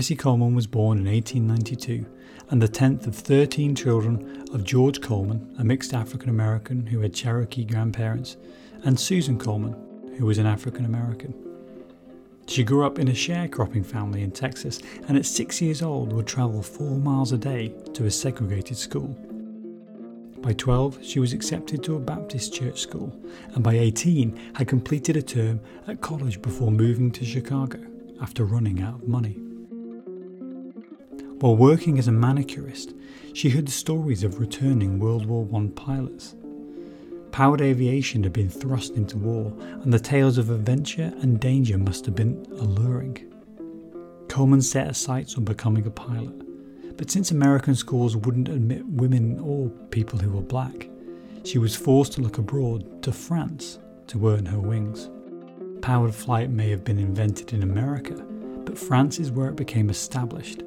Bessie Coleman was born in 1892 and the 10th of 13 children of George Coleman, a mixed African American who had Cherokee grandparents, and Susan Coleman, who was an African American. She grew up in a sharecropping family in Texas and at six years old would travel four miles a day to a segregated school. By 12, she was accepted to a Baptist church school, and by 18, had completed a term at college before moving to Chicago after running out of money. While working as a manicurist, she heard stories of returning World War I pilots. Powered aviation had been thrust into war, and the tales of adventure and danger must have been alluring. Coleman set her sights on becoming a pilot but since American schools wouldn't admit women or people who were black, she was forced to look abroad to France to earn her wings. Powered flight may have been invented in America, but France is where it became established.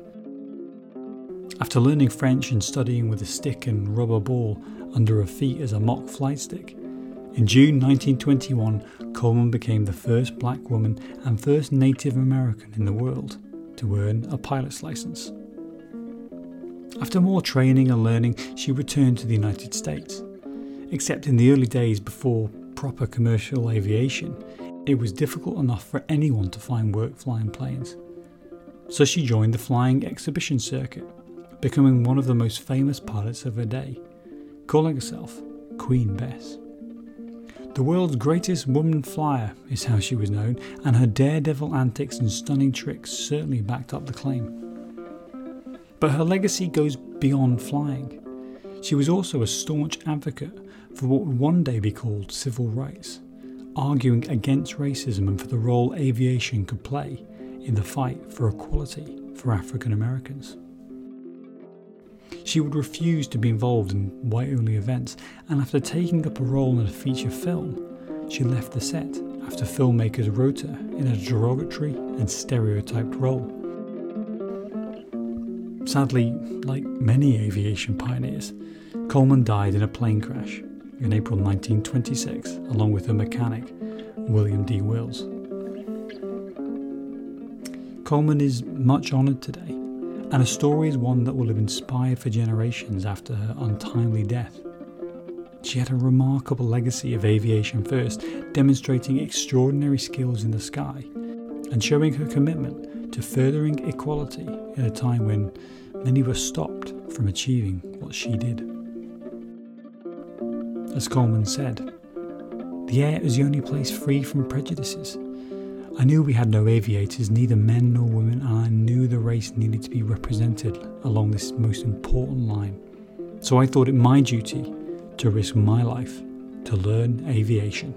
After learning French and studying with a stick and rubber ball under her feet as a mock flight stick, in June 1921, Coleman became the first black woman and first Native American in the world to earn a pilot's license. After more training and learning, she returned to the United States. Except in the early days before proper commercial aviation, it was difficult enough for anyone to find work flying planes. So she joined the flying exhibition circuit, becoming one of the most famous pilots of her day, calling herself Queen Bess. The world's greatest woman flyer is how she was known, and her daredevil antics and stunning tricks certainly backed up the claim. But her legacy goes beyond flying. She was also a staunch advocate for what would one day be called civil rights, arguing against racism and for the role aviation could play in the fight for equality for African Americans. She would refuse to be involved in white only events, and after taking up a role in a feature film, she left the set after filmmakers wrote her in a derogatory and stereotyped role. Sadly, like many aviation pioneers, Coleman died in a plane crash in April 1926, along with her mechanic, William D. Wills. Coleman is much honoured today, and her story is one that will have inspired for generations after her untimely death. She had a remarkable legacy of aviation first, demonstrating extraordinary skills in the sky and showing her commitment to furthering equality in a time when many were stopped from achieving what she did. As Coleman said, the air is the only place free from prejudices. I knew we had no aviators, neither men nor women, and I knew the race needed to be represented along this most important line. So I thought it my duty to risk my life to learn aviation.